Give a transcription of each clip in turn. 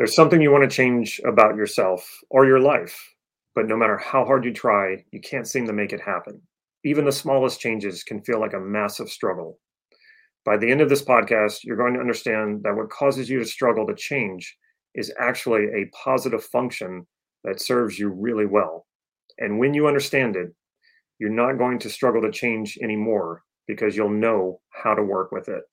There's something you want to change about yourself or your life, but no matter how hard you try, you can't seem to make it happen. Even the smallest changes can feel like a massive struggle. By the end of this podcast, you're going to understand that what causes you to struggle to change is actually a positive function that serves you really well. And when you understand it, you're not going to struggle to change anymore because you'll know how to work with it.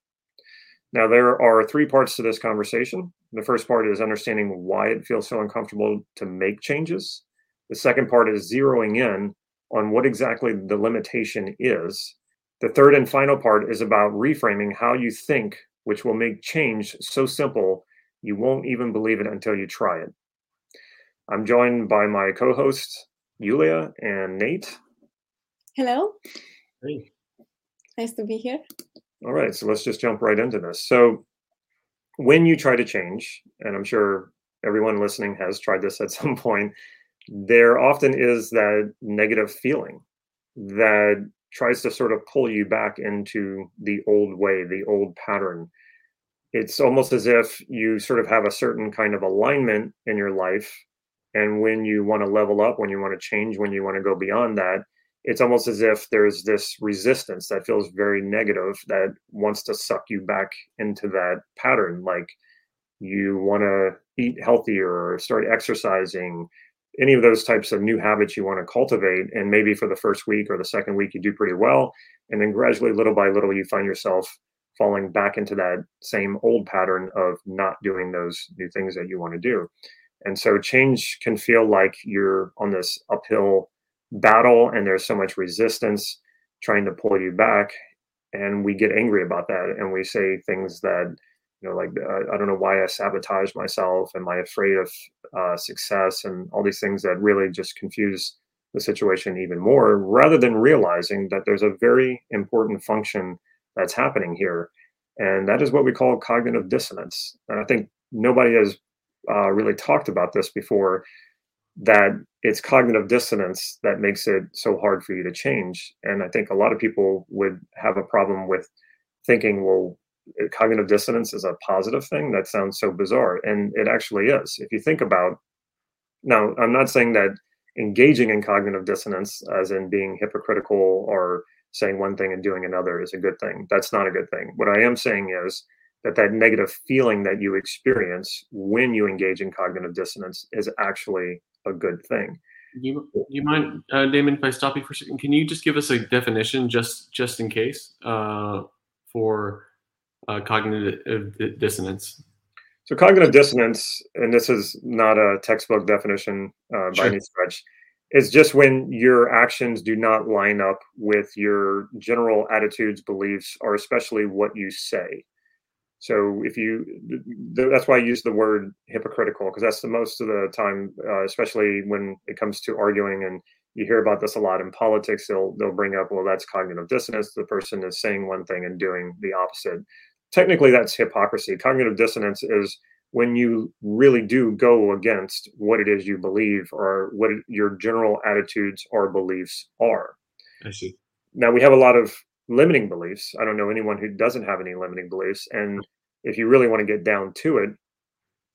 Now, there are three parts to this conversation. The first part is understanding why it feels so uncomfortable to make changes. The second part is zeroing in on what exactly the limitation is. The third and final part is about reframing how you think, which will make change so simple you won't even believe it until you try it. I'm joined by my co hosts, Yulia and Nate. Hello. Hey. Nice to be here. All right, so let's just jump right into this. So, when you try to change, and I'm sure everyone listening has tried this at some point, there often is that negative feeling that tries to sort of pull you back into the old way, the old pattern. It's almost as if you sort of have a certain kind of alignment in your life. And when you want to level up, when you want to change, when you want to go beyond that, it's almost as if there's this resistance that feels very negative that wants to suck you back into that pattern. Like you want to eat healthier or start exercising, any of those types of new habits you want to cultivate. And maybe for the first week or the second week, you do pretty well. And then gradually, little by little, you find yourself falling back into that same old pattern of not doing those new things that you want to do. And so change can feel like you're on this uphill battle and there's so much resistance trying to pull you back. And we get angry about that and we say things that you know like uh, i don't know why i sabotage myself am i afraid of uh, success and all these things that really just confuse the situation even more rather than realizing that there's a very important function that's happening here and that is what we call cognitive dissonance and i think nobody has uh, really talked about this before that it's cognitive dissonance that makes it so hard for you to change. And i think a lot of people would have a problem with thinking well cognitive dissonance is a positive thing? That sounds so bizarre. And it actually is. If you think about now i'm not saying that engaging in cognitive dissonance as in being hypocritical or saying one thing and doing another is a good thing. That's not a good thing. What i am saying is that that negative feeling that you experience when you engage in cognitive dissonance is actually a good thing do you, do you mind uh, damon if i stop you for a second can you just give us a definition just just in case uh, for uh, cognitive dissonance? So, cognitive dissonance, and this is not a textbook definition uh, by sure. any stretch, is just when your actions do not line up with your general attitudes, beliefs, or especially what you say. So, if you, that's why I use the word hypocritical, because that's the most of the time, uh, especially when it comes to arguing and you hear about this a lot in politics they'll they'll bring up well that's cognitive dissonance the person is saying one thing and doing the opposite technically that's hypocrisy. Cognitive dissonance is when you really do go against what it is you believe or what your general attitudes or beliefs are. I see. Now we have a lot of limiting beliefs. I don't know anyone who doesn't have any limiting beliefs. And mm. if you really want to get down to it,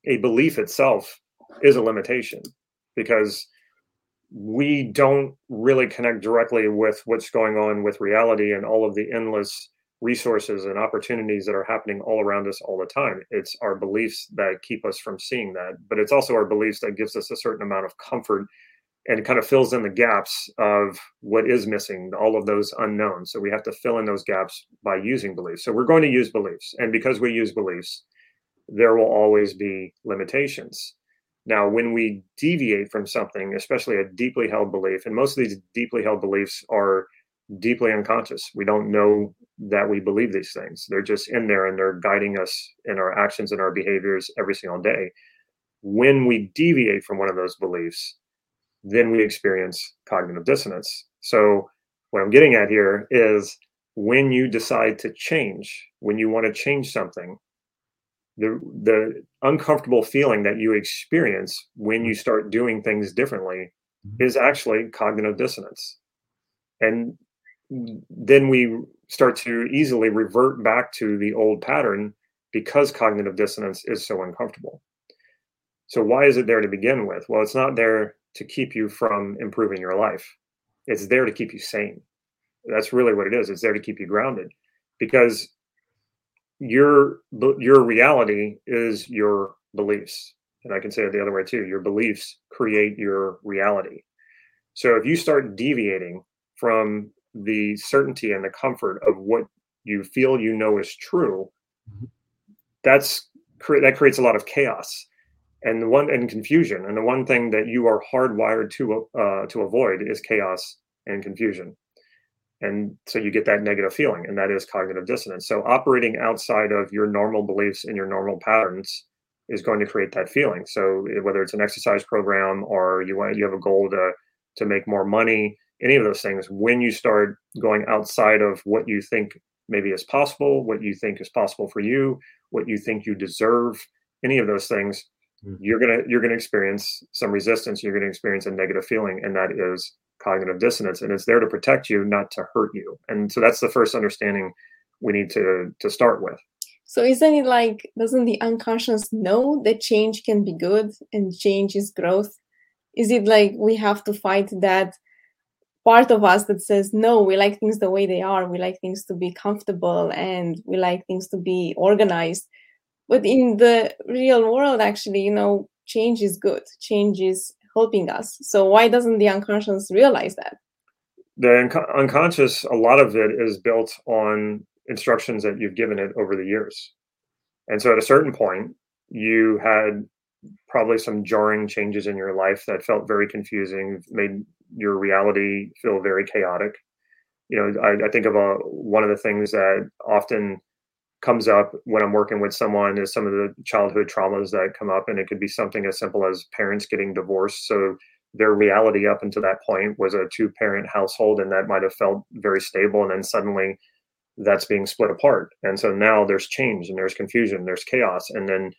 a belief itself is a limitation because we don't really connect directly with what's going on with reality and all of the endless resources and opportunities that are happening all around us all the time. It's our beliefs that keep us from seeing that, but it's also our beliefs that gives us a certain amount of comfort and kind of fills in the gaps of what is missing, all of those unknowns. So we have to fill in those gaps by using beliefs. So we're going to use beliefs. And because we use beliefs, there will always be limitations. Now, when we deviate from something, especially a deeply held belief, and most of these deeply held beliefs are deeply unconscious. We don't know that we believe these things. They're just in there and they're guiding us in our actions and our behaviors every single day. When we deviate from one of those beliefs, then we experience cognitive dissonance. So, what I'm getting at here is when you decide to change, when you want to change something, the the uncomfortable feeling that you experience when you start doing things differently mm-hmm. is actually cognitive dissonance. And then we start to easily revert back to the old pattern because cognitive dissonance is so uncomfortable. So why is it there to begin with? Well, it's not there to keep you from improving your life. It's there to keep you sane. That's really what it is. It's there to keep you grounded because your your reality is your beliefs. And I can say it the other way too. Your beliefs create your reality. So if you start deviating from the certainty and the comfort of what you feel you know is true, mm-hmm. that's that creates a lot of chaos and the one and confusion. And the one thing that you are hardwired to uh, to avoid is chaos and confusion. And so you get that negative feeling, and that is cognitive dissonance. So operating outside of your normal beliefs and your normal patterns is going to create that feeling. So whether it's an exercise program or you want you have a goal to to make more money, any of those things, when you start going outside of what you think maybe is possible, what you think is possible for you, what you think you deserve, any of those things. Mm. you're gonna you're gonna experience some resistance. You're gonna experience a negative feeling, and that is cognitive dissonance. And it's there to protect you, not to hurt you. And so that's the first understanding we need to to start with. So isn't it like doesn't the unconscious know that change can be good and change is growth? Is it like we have to fight that part of us that says no we like things the way they are we like things to be comfortable and we like things to be organized but in the real world actually you know change is good. Change is helping us. So why doesn't the unconscious realize that? The un- unconscious a lot of it is built on instructions that you've given it over the years. And so at a certain point you had probably some jarring changes in your life that felt very confusing made your reality feel very chaotic. You know, I, I think of a, one of the things that often comes up when I'm working with someone is some of the childhood traumas that come up, and it could be something as simple as parents getting divorced. So their reality up until that point was a two parent household, and that might have felt very stable, and then suddenly that's being split apart. And so now there's change and there's confusion, there's chaos, and then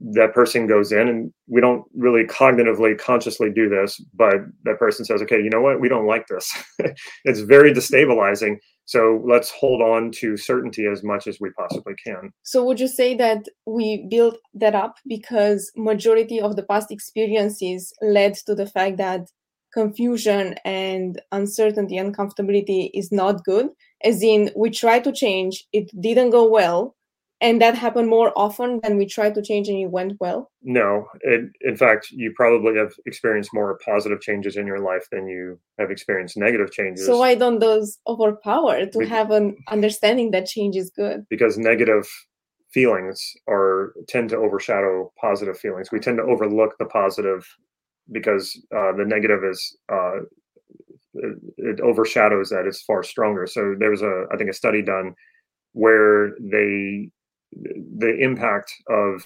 that person goes in and we don't really cognitively consciously do this but that person says okay you know what we don't like this it's very destabilizing so let's hold on to certainty as much as we possibly can. So would you say that we built that up because majority of the past experiences led to the fact that confusion and uncertainty and comfortability is not good? As in we tried to change it didn't go well and that happened more often than we tried to change and it went well? No. It, in fact you probably have experienced more positive changes in your life than you have experienced negative changes. So why don't those overpower to have an understanding that change is good? Because negative feelings are tend to overshadow positive feelings. We tend to overlook the positive because uh, the negative is uh, it, it overshadows that it's far stronger. So there was a i think a study done where they the impact of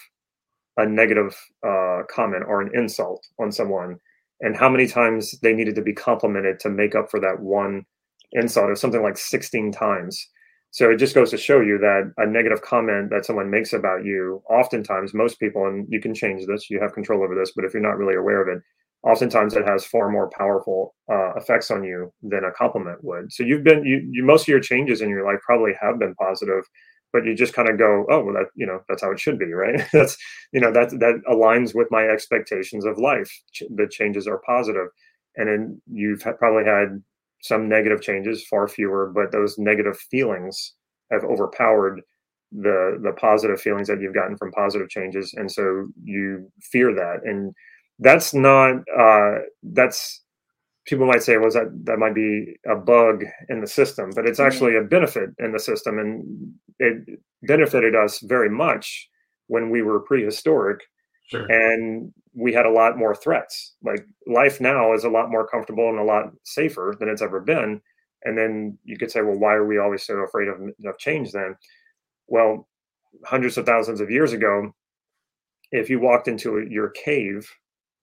a negative uh, comment or an insult on someone and how many times they needed to be complimented to make up for that one insult or something like 16 times. So it just goes to show you that a negative comment that someone makes about you oftentimes most people and you can change this you have control over this but if you're not really aware of it oftentimes it has far more powerful uh, effects on you than a compliment would. So you've been you, you most of your changes in your life probably have been positive but you just kind of go, oh, well, that you know, that's how it should be, right? that's you know that that aligns with my expectations of life. Ch- the changes are positive, and then you've probably had some negative changes, far fewer, but those negative feelings have overpowered the the positive feelings that you've gotten from positive changes, and so you fear that, and that's not uh, that's people might say, "Was well, that that might be a bug in the system?" But it's mm-hmm. actually a benefit in the system, and it benefited us very much when we were prehistoric, sure. and we had a lot more threats. Like life now is a lot more comfortable and a lot safer than it's ever been. And then you could say, "Well, why are we always so afraid of, of change?" Then, well, hundreds of thousands of years ago, if you walked into your cave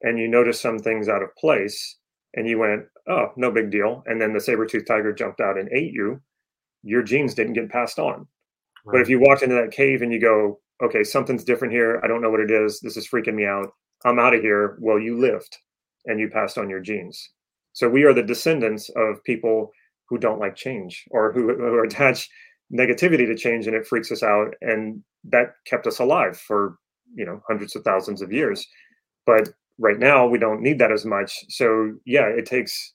and you noticed some things out of place and you went, oh, no big deal. And then the saber-toothed tiger jumped out and ate you, your genes didn't get passed on. Right. But if you walked into that cave and you go, okay, something's different here. I don't know what it is. This is freaking me out. I'm out of here. Well, you lived and you passed on your genes. So we are the descendants of people who don't like change or who, who attach negativity to change and it freaks us out. And that kept us alive for you know hundreds of thousands of years but right now we don't need that as much. So yeah it takes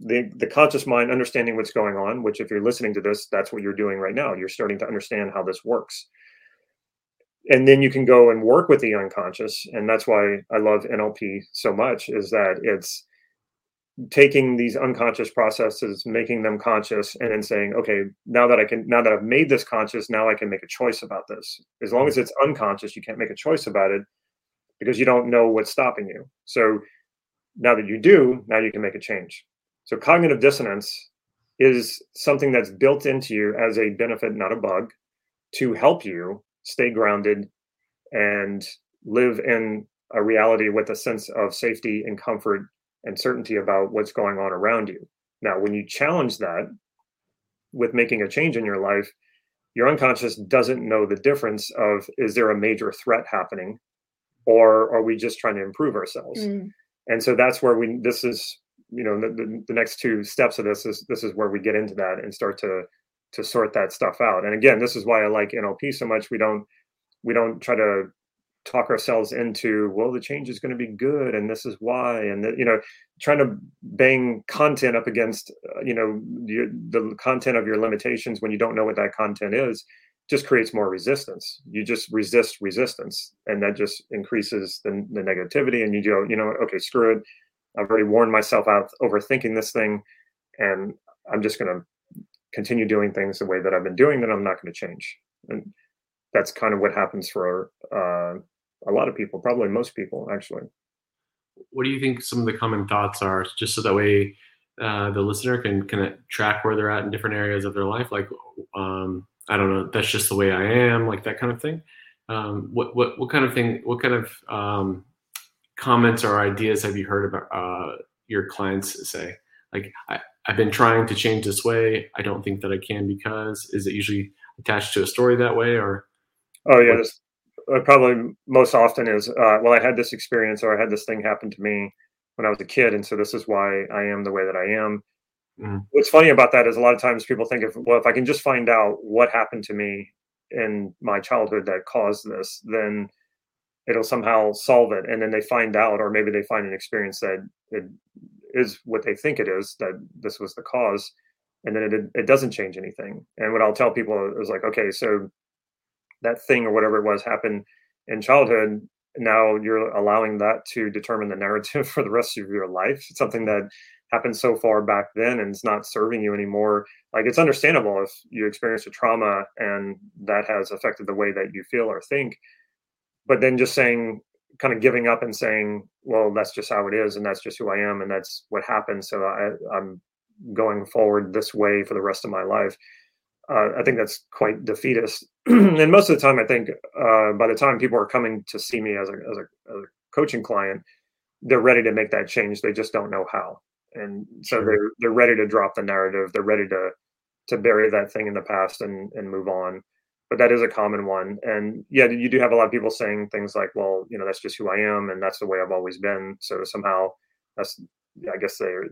the the conscious mind understanding what's going on which if you're listening to this that's what you're doing right now. You're starting to understand how this works. And then you can go and work with the unconscious and that's why i love nlp so much is that it's taking these unconscious processes making them conscious and then saying okay now that i can now that i've made this conscious now i can make a choice about this. As long as it's unconscious you can't make a choice about it because you don't know what's stopping you. So now that you do now you can make a change. So cognitive dissonance is something that's built into you as a benefit not a bug to help you stay grounded and live in a reality with a sense of safety and comfort and certainty about what's going on around you. Now, when you challenge that with making a change in your life, your unconscious doesn't know the difference of is there a major threat happening or are we just trying to improve ourselves? Mm. And so that's where we this is you know the, the, next two steps of this is this is where we get into that and start to to sort that stuff out. And again, this is why I like NLP so much. We don't we don't try to talk ourselves into well the change is going to be good and this is why and the, you know trying to bang content up against uh, you know the, the content of your limitations when you don't know what that content is just creates more resistance. You just resist resistance and that just increases the, the negativity and you go you know okay screw it. I've already worn myself out overthinking this thing and i'm just going to continue doing things the way that i've been doing that i'm not going to change. And that's kind of what happens for uh, a lot of people, probably most people, actually. What do you think some of the common thoughts are, just so that way uh, the listener can kind of track where they're at in different areas of their life? Like, um, I don't know, that's just the way I am, like that kind of thing. Um, what what what kind of thing? What kind of um, comments or ideas have you heard about uh, your clients say? Like, I, I've been trying to change this way. I don't think that I can because. Is it usually attached to a story that way, or? Oh yeah, uh, probably most often is uh, well i had this experience or i had this thing happen to me when i was a kid and so this is why i am the way that i am mm. what's funny about that is a lot of times people think if well if i can just find out what happened to me in my childhood that caused this then it'll somehow solve it. And then they find out or maybe they find an experience that it is what they think it is that this was the cause and then it, it doesn't change anything. And what i'll tell people is like okay so that thing or whatever it was happened in childhood now you're allowing that to determine the narrative for the rest of your life. It's something that happened so far back then and it's not serving you anymore like it's understandable if you experience a trauma and that has affected the way that you feel or think but then just saying kind of giving up and saying well that's just how it is and that's just who i am and that's what happened so I, i'm going forward this way for the rest of my life uh, I think that's quite defeatist. and most of the time, I think uh, by the time people are coming to see me as a, as a, as a coaching client, they're ready to make that change. They just don't know how, and so they're they're ready to drop the narrative. They're ready to to bury that thing in the past and and move on. But that is a common one, and yeah, you do have a lot of people saying things like, "Well, you know, that's just who I am, and that's the way I've always been." So somehow, that's I guess they're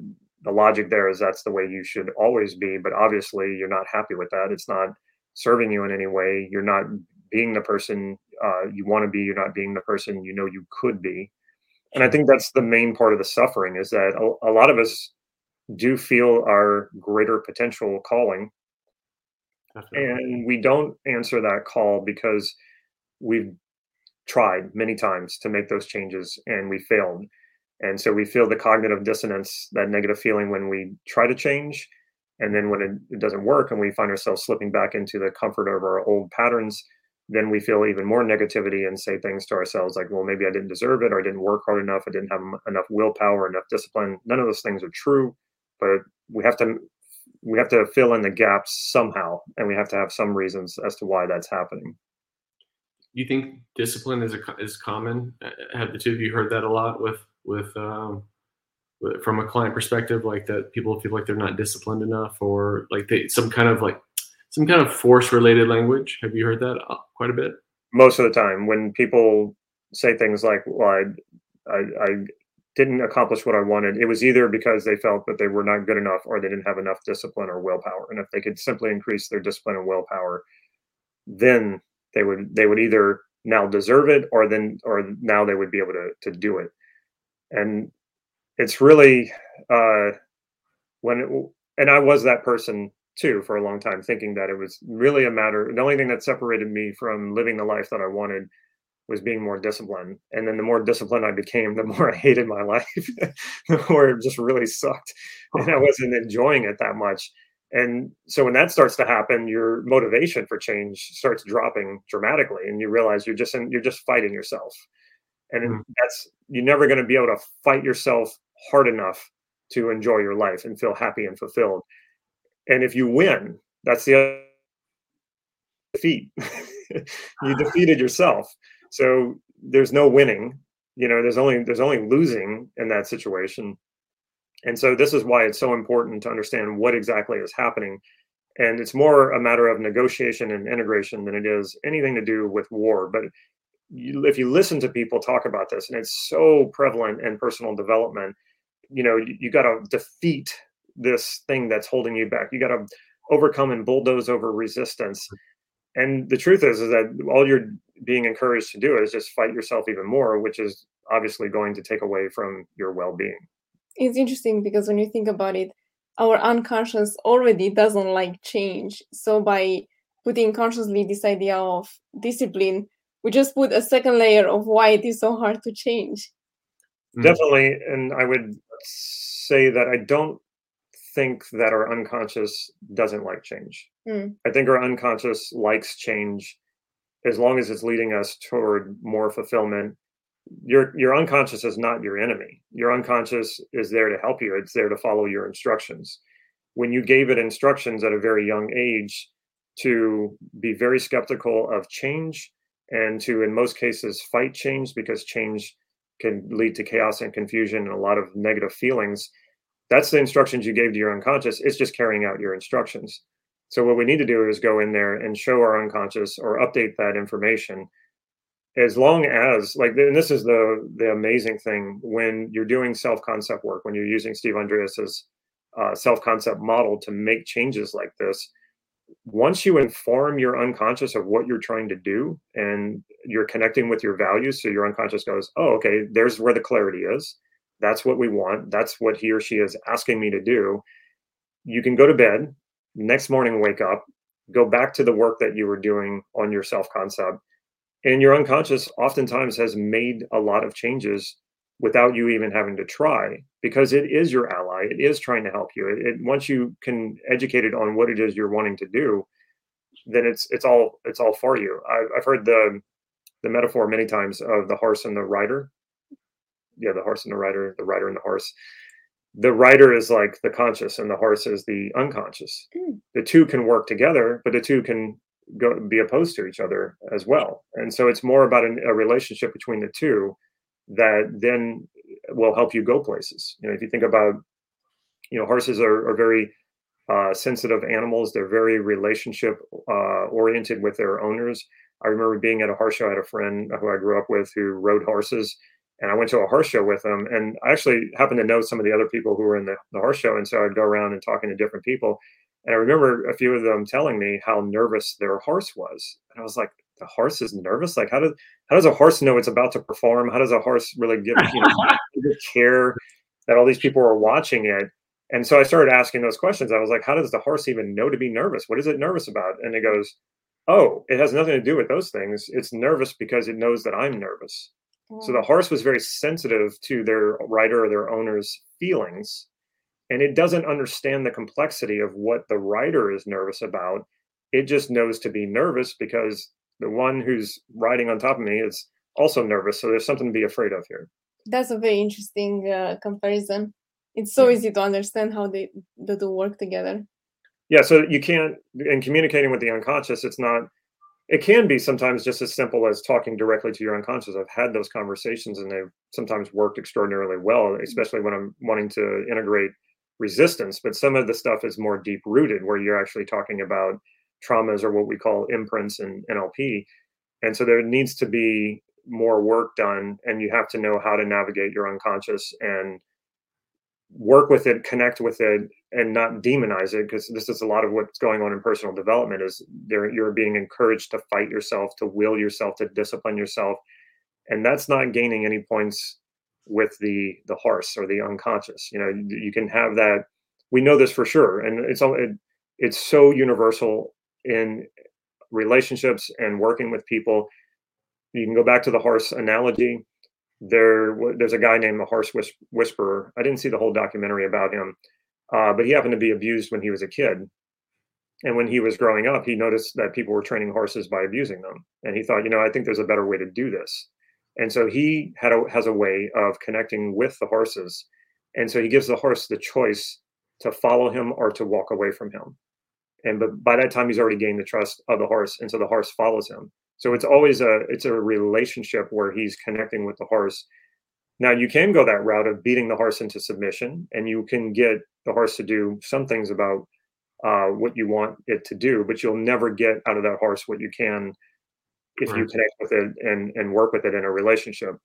the logic there is that's the way you should always be. But obviously you're not happy with that. It's not serving you in any way. You're not being the person uh, you want to be. You're not being the person you know you could be and i think that's the main part of the suffering is that a, a lot of us do feel our greater potential calling Definitely. and we don't answer that call because we've tried many times to make those changes and we failed and so we feel the cognitive dissonance, that negative feeling when we try to change. And then when it, it, doesn't work and we find ourselves slipping back into the comfort of our old patterns, then we feel even more negativity and say things to ourselves like, well, maybe I didn't deserve it or I didn't work hard enough. I didn't have enough willpower, enough discipline. None of those things are true, but we have to we have to fill in the gaps somehow and we have to have some reasons as to why that's happening you think discipline is a, is common have the two of you heard that a lot with with um, from a client perspective, like that people feel like they're not disciplined enough, or like they some kind of like some kind of force related language. Have you heard that uh, quite a bit? Most of the time, when people say things like, "Well, I, I, I didn't accomplish what I wanted," it was either because they felt that they were not good enough, or they didn't have enough discipline or willpower. And if they could simply increase their discipline and willpower, then they would they would either now deserve it or then or now they would be able to to do it and it's really uh when it, and i was that person too for a long time thinking that it was really a matter the only thing that separated me from living the life that i wanted was being more disciplined. And then the more disciplined i became the more i hated my life the more it just really sucked and i wasn't enjoying it that much. And so when that starts to happen your motivation for change starts dropping dramatically and you realize you're just in, you're just fighting yourself. And mm. that's you're never going to be able to fight yourself hard enough to enjoy your life and feel happy and fulfilled and if you win that's the defeat you defeated yourself so there's no winning you know there's only there's only losing in that situation and so this is why it's so important to understand what exactly is happening. And it's more a matter of negotiation and integration than it is anything to do with war. But you, if you listen to people talk about this, and it's so prevalent in personal development, you know, you, you got to defeat this thing that's holding you back. You got to overcome and bulldoze over resistance. Mm. And the truth is, is that all you're being encouraged to do is just fight yourself even more, which is obviously going to take away from your well-being it's interesting because when you think about it, our unconscious already doesn't like change. So by putting consciously this idea of discipline, we just put a second layer of why it is so hard to change. Definitely. And I would say that I don't think that our unconscious doesn't like change. Mm. I think our unconscious likes change as long as it's leading us toward more fulfillment your your unconscious is not your enemy your unconscious is there to help you it's there to follow your instructions when you gave it instructions at a very young age to be very skeptical of change and to in most cases fight change because change can lead to chaos and confusion and a lot of negative feelings that's the instructions you gave to your unconscious. It's just carrying out your instructions. So what we need to do is go in there and show our unconscious or update that information. As long as like and this is the the amazing thing when you're doing self-concept work when you're using steve andreas's uh, self-concept model to make changes like this once you inform your unconscious of what you're trying to do and you're connecting with your values so your unconscious goes oh okay there's where the clarity is that's what we want. That's what he or she is asking me to do. You can go to bed next morning wake up go back to the work that you were doing on your self-concept and your unconscious oftentimes has made a lot of changes without you even having to try because it is your ally. It is trying to help you. It, it, once you can educate it on what it is you're wanting to do then it's it's all it's all for you. I've, I've heard the the metaphor many times of the horse and the rider yeah the horse and the rider the rider and the horse. The rider is like the conscious and the horse is the unconscious. Mm. the two can work together but the two can go be opposed to each other as well. And so it's more about an, a relationship between the two that then will help you go places. You know if you think about you know horses are, are very uh, sensitive animals. They're very relationship uh, oriented with their owners. I remember being at a horse show i had a friend who i grew up with who rode horses and i went to a horse show with him and i actually happened to know some of the other people who were in the, the horse show and so i'd go around and talking to different people and I remember a few of them telling me how nervous their horse was. And I was like, the horse is nervous? Like how does how does a horse know it's about to perform? How does a horse really give you know, care that all these people are watching it? And so I started asking those questions. I was like, how does the horse even know to be nervous? What is it nervous about? And it goes, Oh, it has nothing to do with those things. It's nervous because it knows that I'm nervous. So the horse was very sensitive to their rider or their owner's feelings and it doesn't understand the complexity of what the rider is nervous about. It just knows to be nervous because the one who's riding on top of me is also nervous. So there's something to be afraid of here. That's a very interesting uh, comparison. It's so yeah. easy to understand how they, they do work together. Yeah, so you can't, in communicating with the unconscious, it's not, it can be sometimes just as simple as talking directly to your unconscious. I've had those conversations and they've sometimes worked extraordinarily well, mm-hmm. especially when I'm wanting to integrate resistance, but some of the stuff is more deep rooted where you're actually talking about traumas or what we call imprints in NLP. And so there needs to be more work done, and you have to know how to navigate your unconscious and work with it, connect with it, and not demonize it because this is a lot of what's going on in personal development is there you're being encouraged to fight yourself to will yourself to discipline yourself and that's not gaining any points with the the horse or the unconscious you know you, can have that we know this for sure and it's all it, it's so universal in relationships and working with people. You can go back to the horse analogy. There there's a guy named the horse whisperer. I didn't see the whole documentary about him uh, but he happened to be abused when he was a kid. And when he was growing up he noticed that people were training horses by abusing them. And he thought you know i think there's a better way to do this. And so he had a, has a way of connecting with the horses. And so he gives the horse the choice to follow him or to walk away from him. And but by that time he's already gained the trust of the horse and so the horse follows him. So it's always a it's a relationship where he's connecting with the horse. Now you can go that route of beating the horse into submission and you can get the horse to do some things about uh, what you want it to do but you'll never get out of that horse what you can if right. you connect with it and and work with it in a relationship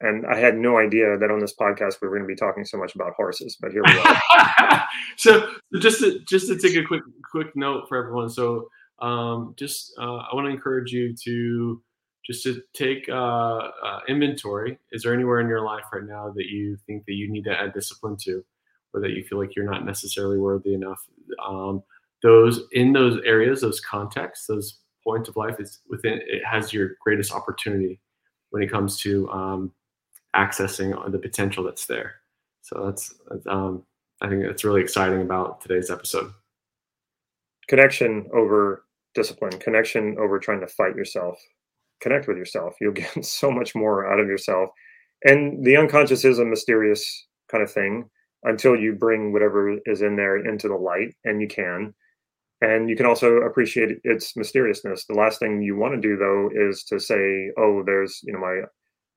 and I had no idea that on this podcast we were going to be talking so much about horses, but here we are. so just to just to take a quick quick note for everyone. So um, just uh, I want to encourage you to just to take uh, uh, inventory. Is there anywhere in your life right now that you think that you need to add discipline to, or that you feel like you're not necessarily worthy enough? Um, those in those areas, those contexts, those points of life, is within it has your greatest opportunity when it comes to um, accessing the potential that's there. So that's, that's um, I think that's really exciting about today's episode. Connection over discipline, connection over trying to fight yourself. Connect with yourself. You'll get so much more out of yourself. And the unconscious is a mysterious kind of thing until you bring whatever is in there into the light, and you can. And you can also appreciate its mysteriousness. The last thing you want to do, though, is to say, "Oh, there's you know my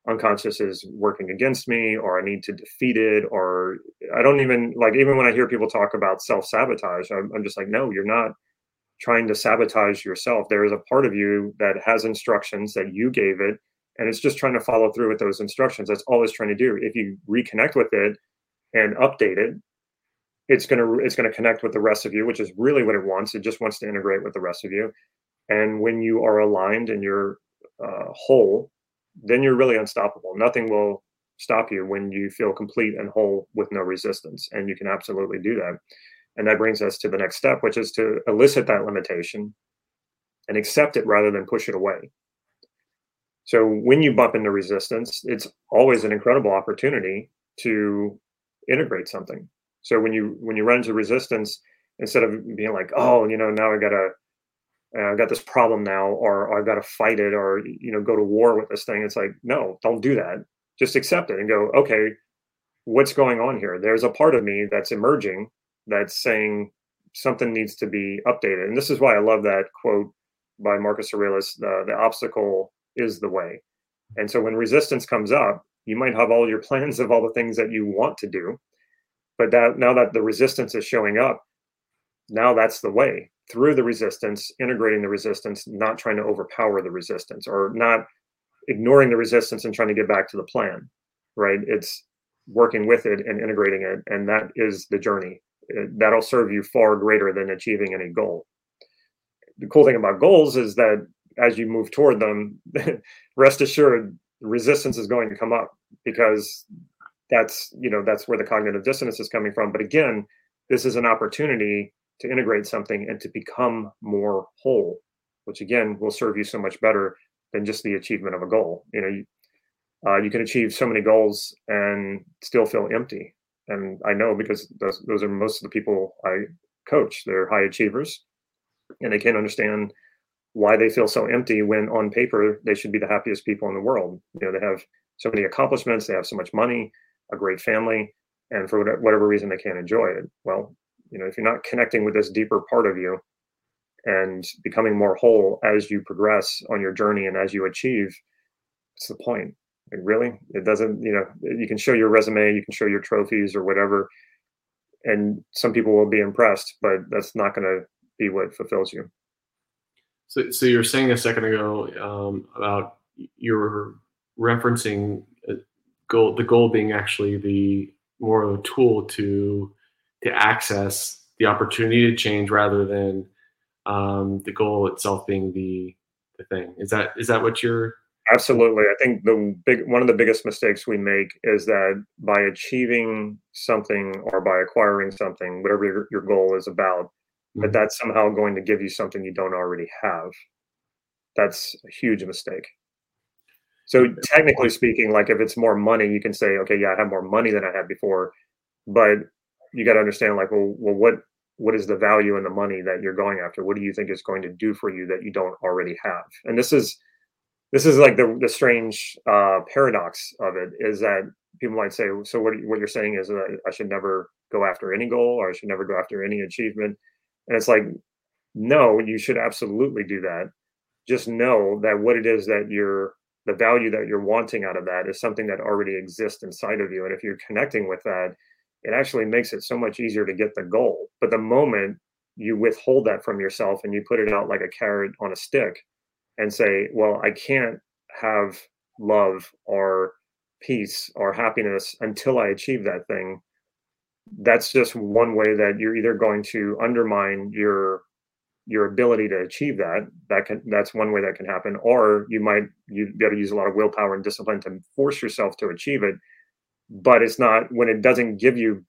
unconscious is working against me or I need to defeat it or I don't even like even when I hear people talk about self-sabotage I'm, I'm, just like no you're not trying to sabotage yourself there is a part of you that has instructions that you gave it and it's just trying to follow through with those instructions that's all it's trying to do if you reconnect with it and update it it's going to it's going to connect with the rest of you which is really what it wants it just wants to integrate with the rest of you and when you are aligned and you're uh, whole then you're really unstoppable. Nothing will stop you when you feel complete and whole with no resistance. And you can absolutely do that. And that brings us to the next step, which is to elicit that limitation and accept it rather than push it away. So when you bump into resistance, it's always an incredible opportunity to integrate something. So when you when you run into resistance, instead of being like, oh, you know, now I gotta uh, I've got this problem now, or, or I've got to fight it, or you know, go to war with this thing. It's like, no, don't do that. Just accept it and go, okay, what's going on here? There's a part of me that's emerging that's saying something needs to be updated. And this is why I love that quote by Marcus Aurelius: the, "The obstacle is the way." And so when resistance comes up, you might have all your plans of all the things that you want to do, but that now that the resistance is showing up, now that's the way through the resistance, integrating the resistance, not trying to overpower the resistance or not ignoring the resistance and trying to get back to the plan, right? It's working with it and integrating it. And that is the journey. That'll serve you far greater than achieving any goal. The cool thing about goals is that as you move toward them, rest assured, resistance is going to come up because that's you know that's where the cognitive dissonance is coming from but again this is an opportunity to integrate something and to become more whole, which again will serve you so much better than just the achievement of a goal. You know, you, uh, you can achieve so many goals and still feel empty. And I know because those, those are most of the people I coach. They're high achievers and they can't understand why they feel so empty when on paper they should be the happiest people in the world. You know, they have so many accomplishments, they have so much money, a great family, and for whatever reason they can't enjoy it. Well, you know if you're not connecting with this deeper part of you and becoming more whole as you progress on your journey and as you achieve what's the point like really it doesn't you know you can show your resume you can show your trophies or whatever and some people will be impressed but that's not going to be what fulfills you so, so you were saying a second ago um, about you referencing goal the goal being actually the more of a tool to to access the opportunity to change rather than um, the goal itself being the the thing. Is that is that what you're Absolutely. I think the big one of the biggest mistakes we make is that by achieving something or by acquiring something, whatever your, your goal is about, mm-hmm. that's somehow going to give you something you don't already have. That's a huge mistake. So technically speaking, like if it's more money, you can say, okay, yeah, I have more money than I had before, but you got to understand, like, well, well, what what is the value in the money that you're going after? What do you think is going to do for you that you don't already have? And this is this is like the the strange uh, paradox of it is that people might say, so what what you're saying is that I should never go after any goal or I should never go after any achievement, and it's like, no, you should absolutely do that. Just know that what it is that you're the value that you're wanting out of that is something that already exists inside of you, and if you're connecting with that, it actually makes it so much easier to get the goal. But the moment you withhold that from yourself and you put it out like a carrot on a stick and say, well, I can't have love or peace or happiness until I achieve that thing. That's just one way that you're either going to undermine your your ability to achieve that. That can that's one way that can happen. Or you might you got to use a lot of willpower and discipline to force yourself to achieve it. But it's not when it doesn't give you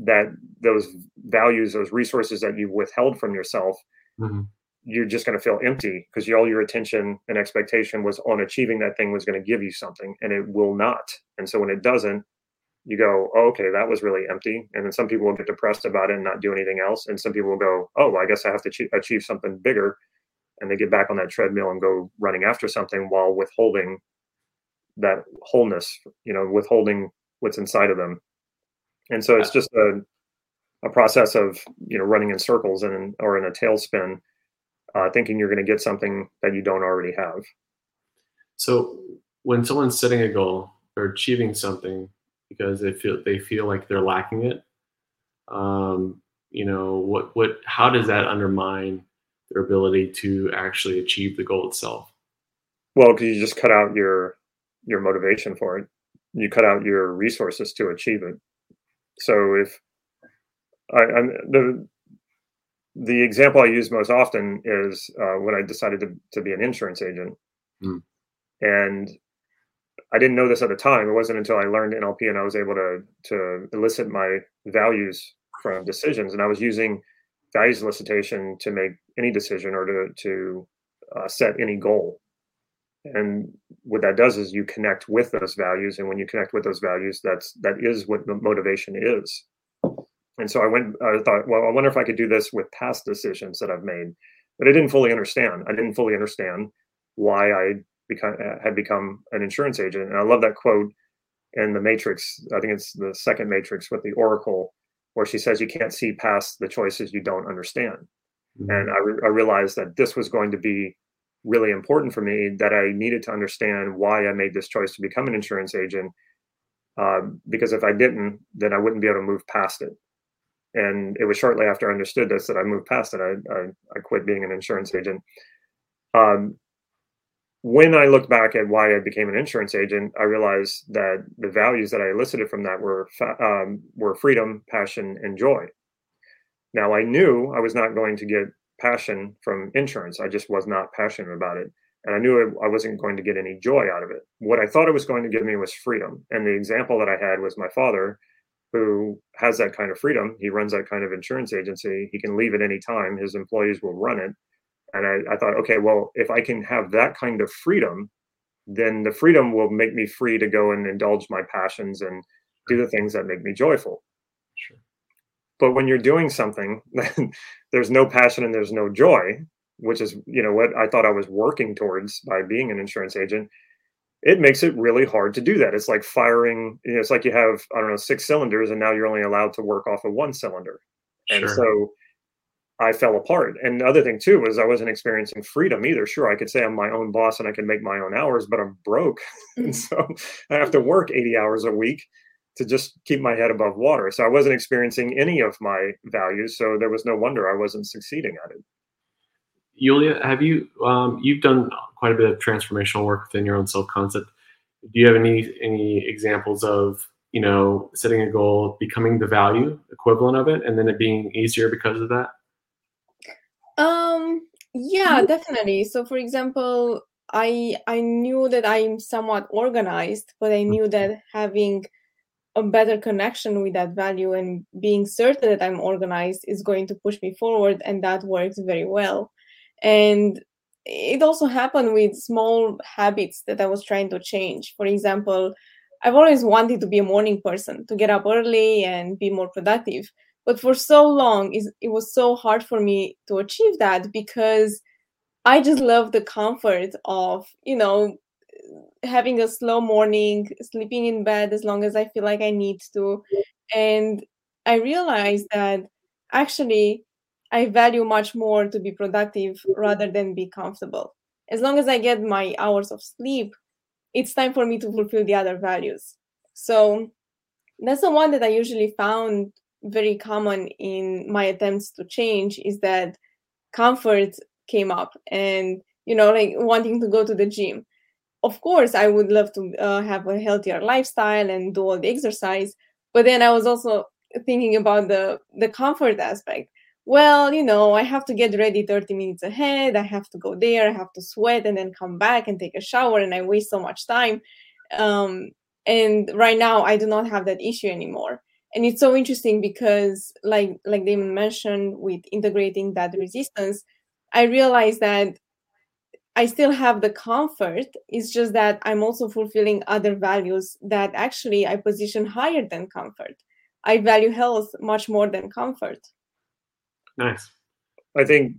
that those values, those resources that you've withheld from yourself. Mm-hmm you're just going to feel empty because all your attention and expectation was on achieving that thing was going to give you something and it will not and so when it doesn't you go oh, okay that was really empty. And then some people will get depressed about it and not do anything else. And some people will go oh well, i guess i have to ch- achieve something bigger. And they get back on that treadmill and go running after something while withholding that wholeness you know withholding what's inside of them. And so it's just a, a process of you know running in circles and or in a tailspin uh, thinking you're going to get something that you don't already have. So when someone's setting a goal or achieving something because they feel they feel like they're lacking it, um, you know, what what how does that undermine their ability to actually achieve the goal itself? Well, because you just cut out your your motivation for it. You cut out your resources to achieve it. So if I, I'm the the example I use most often is uh, when I decided to, to be an insurance agent. Mm. And I didn't know this at the time. It wasn't until I learned NLP and I was able to to elicit my values from decisions. And I was using values elicitation to make any decision or to to uh, set any goal. And what that does is you connect with those values, and when you connect with those values, that's that is what the motivation is. And so I went, I thought, well, I wonder if I could do this with past decisions that I've made. But I didn't fully understand. I didn't fully understand why I become, had become an insurance agent. And I love that quote in the Matrix. I think it's the second Matrix with the Oracle, where she says, You can't see past the choices you don't understand. Mm-hmm. And I, re- I realized that this was going to be really important for me, that I needed to understand why I made this choice to become an insurance agent. Uh, because if I didn't, then I wouldn't be able to move past it and it was shortly after I understood this that I moved past it. I, I, I quit being an insurance agent. Um, when I look back at why I became an insurance agent, I realized that the values that I elicited from that were um, were freedom, passion, and joy. Now I knew I was not going to get passion from insurance. I just was not passionate about it, and I knew I wasn't going to get any joy out of it. What I thought it was going to give me was freedom. And the example that I had was my father, who has that kind of freedom. He runs that kind of insurance agency. He can leave at any time. His employees will run it. And I, I thought, okay, well, if I can have that kind of freedom, then the freedom will make me free to go and indulge my passions and do the things that make me joyful. Sure. But when you're doing something, there's no passion and there's no joy, which is, you know, what I thought I was working towards by being an insurance agent it makes it really hard to do that. It's like firing, you know, it's like you have, I don't know, six cylinders and now you're only allowed to work off of one cylinder. Sure. And so I fell apart. And the other thing too was I wasn't experiencing freedom either. Sure, I could say I'm my own boss and I can make my own hours, but I'm broke. and so I have to work 80 hours a week to just keep my head above water. So I wasn't experiencing any of my values. So there was no wonder I wasn't succeeding at it. Yulia, have you um, you've done quite a bit of transformational work within your own self concept? Do you have any any examples of you know setting a goal, becoming the value equivalent of it, and then it being easier because of that? Um, yeah, definitely. So, for example, I I knew that I'm somewhat organized, but I knew that having a better connection with that value and being certain that I'm organized is going to push me forward, and that works very well. And it also happened with small habits that I was trying to change. For example, I've always wanted to be a morning person, to get up early and be more productive. But for so long, it was so hard for me to achieve that because I just love the comfort of, you know, having a slow morning, sleeping in bed as long as I feel like I need to. And I realized that actually I value much more to be productive rather than be comfortable. As long as I get my hours of sleep, it's time for me to fulfill the other values. So that's the one that I usually found very common in my attempts to change is that comfort came up and you know like wanting to go to the gym. Of course i would love to uh, have a healthier lifestyle and do all the exercise but then i was also thinking about the the comfort aspect. Well you know i have to get ready 30 minutes ahead i have to go there i have to sweat and then come back and take a shower and i waste so much time. Um, and right now i do not have that issue anymore and it's so interesting because like like damon mentioned with integrating that resistance I realized that I still have the comfort. It's just that I'm also fulfilling other values that actually I position higher than comfort. I value health much more than comfort. Nice. I think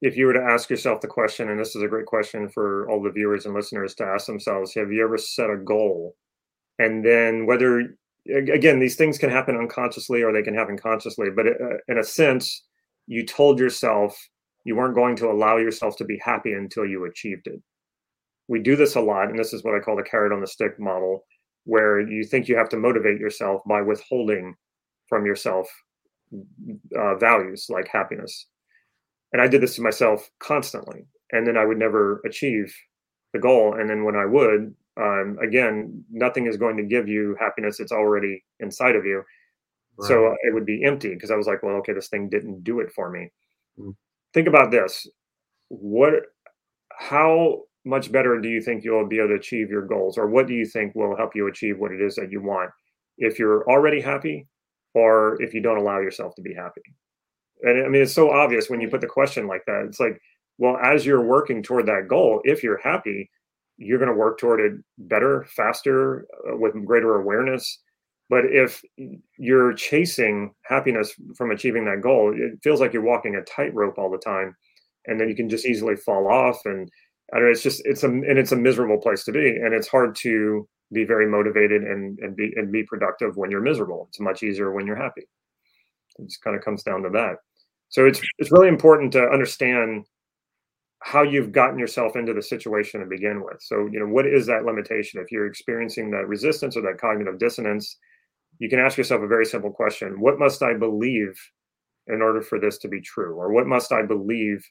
if you were to ask yourself the question, and this is a great question for all the viewers and listeners to ask themselves have you ever set a goal? And then whether, again, these things can happen unconsciously or they can happen consciously, but uh, in a sense, you told yourself you weren't going to allow yourself to be happy until you achieved it. We do this a lot, and this is what I call the carrot on the stick model, where you think you have to motivate yourself by withholding from yourself uh, values like happiness. And I did this to myself constantly, and then I would never achieve the goal. And then when I would, um, again, nothing is going to give you happiness; it's already inside of you. Right. So it would be empty because I was like, well, okay, this thing didn't do it for me. Mm think about this what how much better do you think you'll be able to achieve your goals or what do you think will help you achieve what it is that you want if you're already happy or if you don't allow yourself to be happy and i mean it's so obvious when you put the question like that it's like well as you're working toward that goal if you're happy you're going to work toward it better faster uh, with greater awareness but if you're chasing happiness from achieving that goal, it feels like you're walking a tightrope all the time, and then you can just easily fall off. And I don't know, it's just it's a and it's a miserable place to be, and it's hard to be very motivated and and be and be productive when you're miserable. It's much easier when you're happy. It just kind of comes down to that. So it's it's really important to understand how you've gotten yourself into the situation to begin with. So, you know, what is that limitation? If you're experiencing that resistance or that cognitive dissonance, you can ask yourself a very simple question What must I believe in order for this to be true? Or what must I believe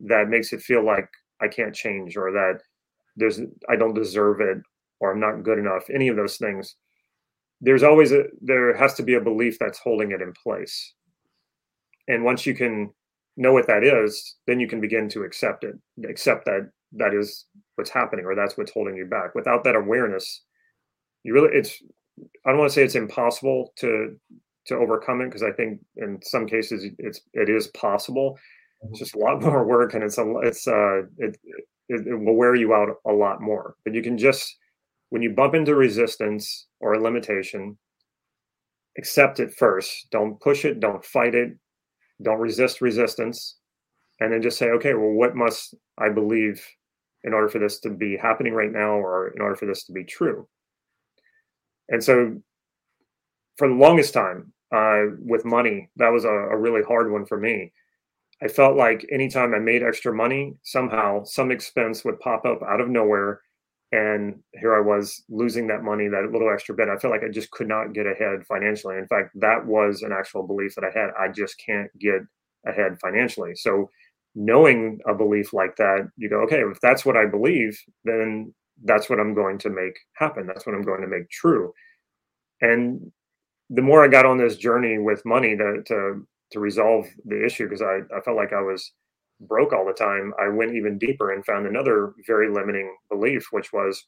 that makes it feel like I can't change or that there's I don't deserve it or I'm not good enough, any of those things. There's always a there has to be a belief that's holding it in place. And once you can know what that is, then you can begin to accept it, accept that that is what's happening or that's what's holding you back. Without that awareness, you really it's I don't want to say it's impossible to to overcome it because I think in some cases it's it is possible. It's just a lot more work and it's a it's uh it, it, it will wear you out a lot more. But you can just when you bump into resistance or a limitation, accept it first. Don't push it. Don't fight it. Don't resist resistance, and then just say, okay, well, what must I believe in order for this to be happening right now, or in order for this to be true? And so for the longest time uh, with money, that was a, a really hard one for me. I felt like anytime I made extra money, somehow some expense would pop up out of nowhere. And here I was losing that money, that little extra bit. I felt like I just could not get ahead financially. In fact, that was an actual belief that I had. I just can't get ahead financially. So, knowing a belief like that, you go, okay, if that's what I believe, then that's what I'm going to make happen. That's what I'm going to make true. And the more I got on this journey with money to to to resolve the issue because I, I felt like I was broke all the time, I went even deeper and found another very limiting belief, which was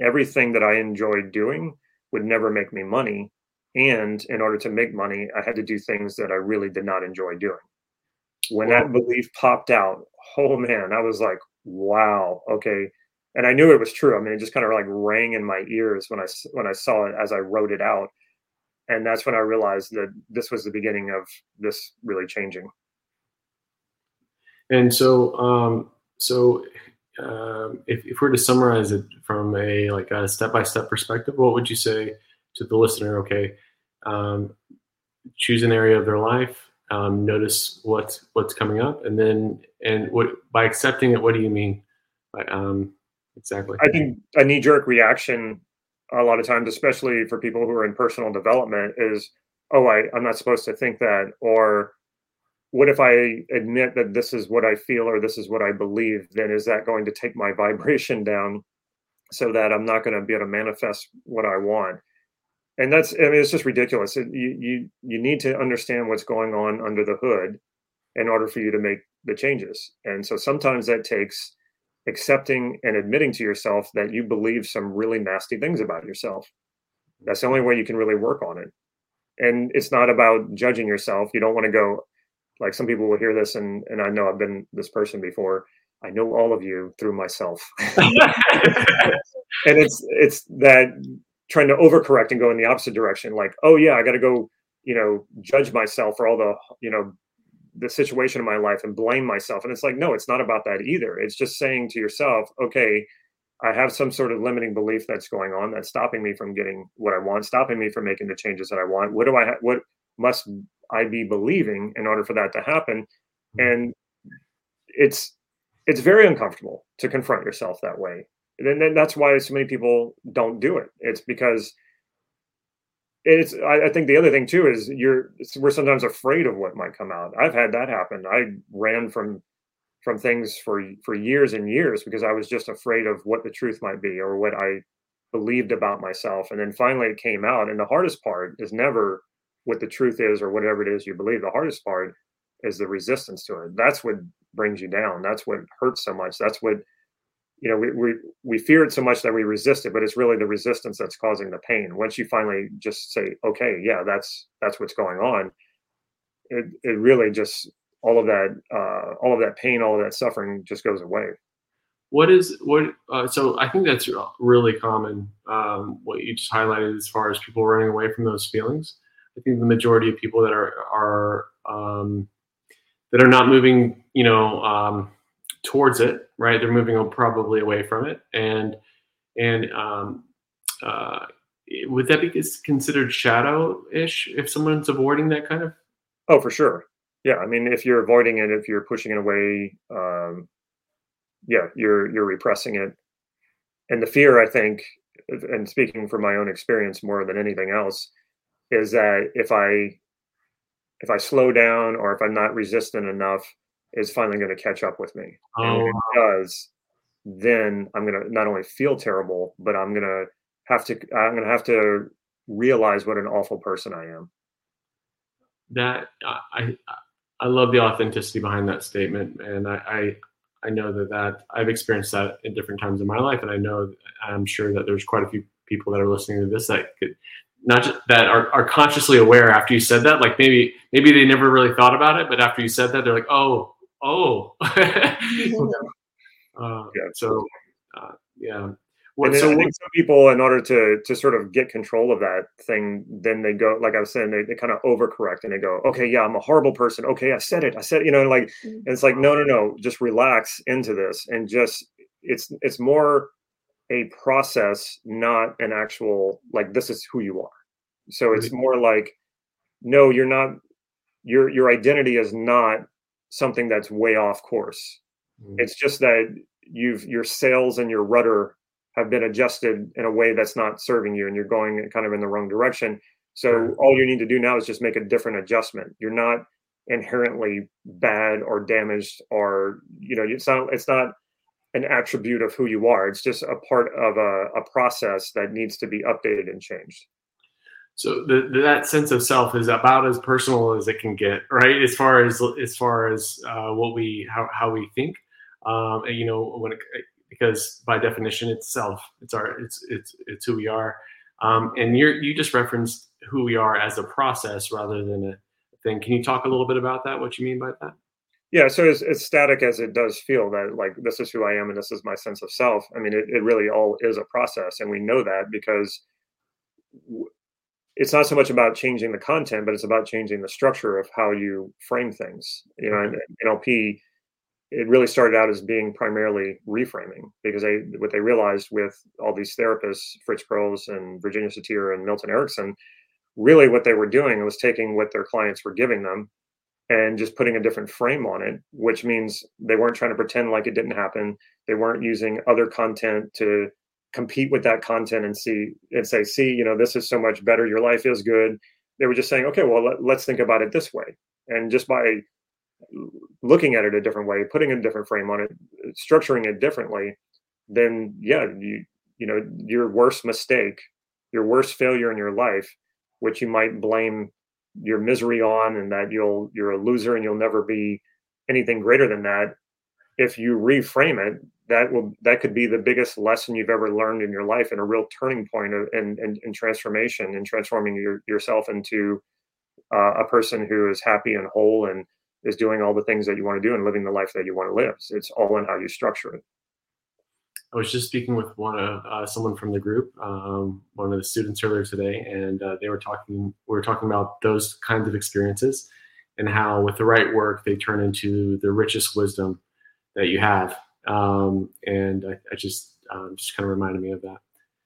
everything that I enjoyed doing would never make me money. And in order to make money, I had to do things that I really did not enjoy doing. When that belief popped out, oh man, I was like, wow, okay. And I knew it was true. I mean, it just kind of like rang in my ears when I when I saw it as I wrote it out, and that's when I realized that this was the beginning of this really changing. And so, um, so um, if, if we're to summarize it from a like a step by step perspective, what would you say to the listener? Okay, um, choose an area of their life, um, notice what's what's coming up, and then and what by accepting it, what do you mean? By, um, exactly. I think a knee jerk reaction a lot of times, especially for people who are in personal development, is oh, I, I'm not supposed to think that, or what if I admit that this is what I feel or this is what I believe? Then is that going to take my vibration down so that I'm not going to be able to manifest what I want? And that's, I mean, it's just ridiculous. It, you, you, you need to understand what's going on under the hood in order for you to make the changes. And so sometimes that takes accepting and admitting to yourself that you believe some really nasty things about yourself. That's the only way you can really work on it. And it's not about judging yourself. You don't want to go, like some people will hear this and and i know i've been this person before. I know all of you through myself. And it's it's that trying to overcorrect and go in the opposite direction like oh yeah i got to go you know judge myself for all the you know the situation in my life and blame myself. And it's like no it's not about that either. It's just saying to yourself okay i have some sort of limiting belief that's going on that's stopping me from getting what i want stopping me from making the changes that i want. What do i ha- what must I be believing in order for that to happen? Hmm. And it's it's very uncomfortable to confront yourself that way. And then that's why so many people don't do it. It's because it's I, I, think the other thing too is you're we're sometimes afraid of what might come out. I've had that happen. I ran from from things for for years and years because I was just afraid of what the truth might be or what I believed about myself. And then finally it came out. And the hardest part is never what the truth is or whatever it is you believe. The hardest part is the resistance to it. That's what brings you down. That's what hurts so much. That's what you know we, we we fear it so much that we resist it but it's really the resistance that's causing the pain once you finally just say okay yeah that's that's what's going on it, it really just all of that uh, all of that pain all of that suffering just goes away what is what uh, so i think that's really common um, what you just highlighted as far as people running away from those feelings I think the majority of people that are are um, that are not moving, you know, um, towards it, right? They're moving probably away from it, and and um, uh, would that be considered shadow-ish if someone's avoiding that kind of? Oh, for sure. Yeah, I mean, if you're avoiding it, if you're pushing it away, um, yeah, you're you're repressing it, and the fear, I think, and speaking from my own experience more than anything else, is that if I if I slow down or if I'm not resistant enough, is finally going to catch up with me. Oh. And if it oh. does, then I'm going to not only feel terrible, but I'm going to have to I'm going to have to realize what an awful person I am. That I I love the authenticity behind that statement, and I, I I know that that I've experienced that in different times in my life, and I know I'm sure that there's quite a few people that are listening to this that could not just that are, are consciously aware after you said that like maybe maybe they never really thought about it but after you said that they're like oh oh. Uh, yeah. So uh, yeah. What, so I think some people, in order to to sort of get control of that thing, then they go, like I was saying, they, they kind of overcorrect and they go, okay, yeah, I'm a horrible person. Okay, I said it, I said, it, you know, like, mm-hmm. and it's like, no, no, no, just relax into this and just, it's it's more a process, not an actual like this is who you are. So it's more like, no, you're not. Your your identity is not something that's way off course. Mm. It's just that you've your sails and your rudder have been adjusted in a way that's not serving you, and you're going kind of in the wrong direction. So all you need to do now is just make a different adjustment. You're not inherently bad or damaged or you know it's not it's not an attribute of who you are. It's just a part of a, a process that needs to be updated and changed. So the, that sense of self is about as personal as it can get, right? As far as as far as uh, what we how, how we think, um, and, you know, when it, because by definition it's self, it's our it's it's it's who we are. Um, and you you just referenced who we are as a process rather than a thing. Can you talk a little bit about that? What you mean by that? Yeah, so as, as static as it does feel that like this is who I am and this is my sense of self. I mean, it, it really all is a process, and we know that because it's not so much about changing the content, but it's about changing the structure of how you frame things. You know, in mm-hmm. NLP, it really started out as being primarily reframing because they what they realized with all these therapists, Fritz Perls and Virginia Satir and Milton Erickson, really what they were doing was taking what their clients were giving them and just putting a different frame on it, which means they weren't trying to pretend like it didn't happen. They weren't using other content to compete with that content and see and say, see, you know, this is so much better. Your life is good. They were just saying, okay, well, let, let's think about it this way. And just by looking at it a different way, putting a different frame on it, structuring it differently, then yeah, you you know, your worst mistake, your worst failure in your life, which you might blame your misery on and that you'll you're a loser and you'll never be anything greater than that if you reframe it that will that could be the biggest lesson you've ever learned in your life and a real turning point of, in, in, in transformation and transforming your, yourself into uh, a person who is happy and whole and is doing all the things that you want to do and living the life that you want to live. So it's all in how you structure it I was just speaking with one of uh, someone from the group, um, one of the students earlier today, and uh, they were talking. We were talking about those kinds of experiences and how, with the right work, they turn into the richest wisdom that you have. Um, and I, I just um, just kind of reminded me of that.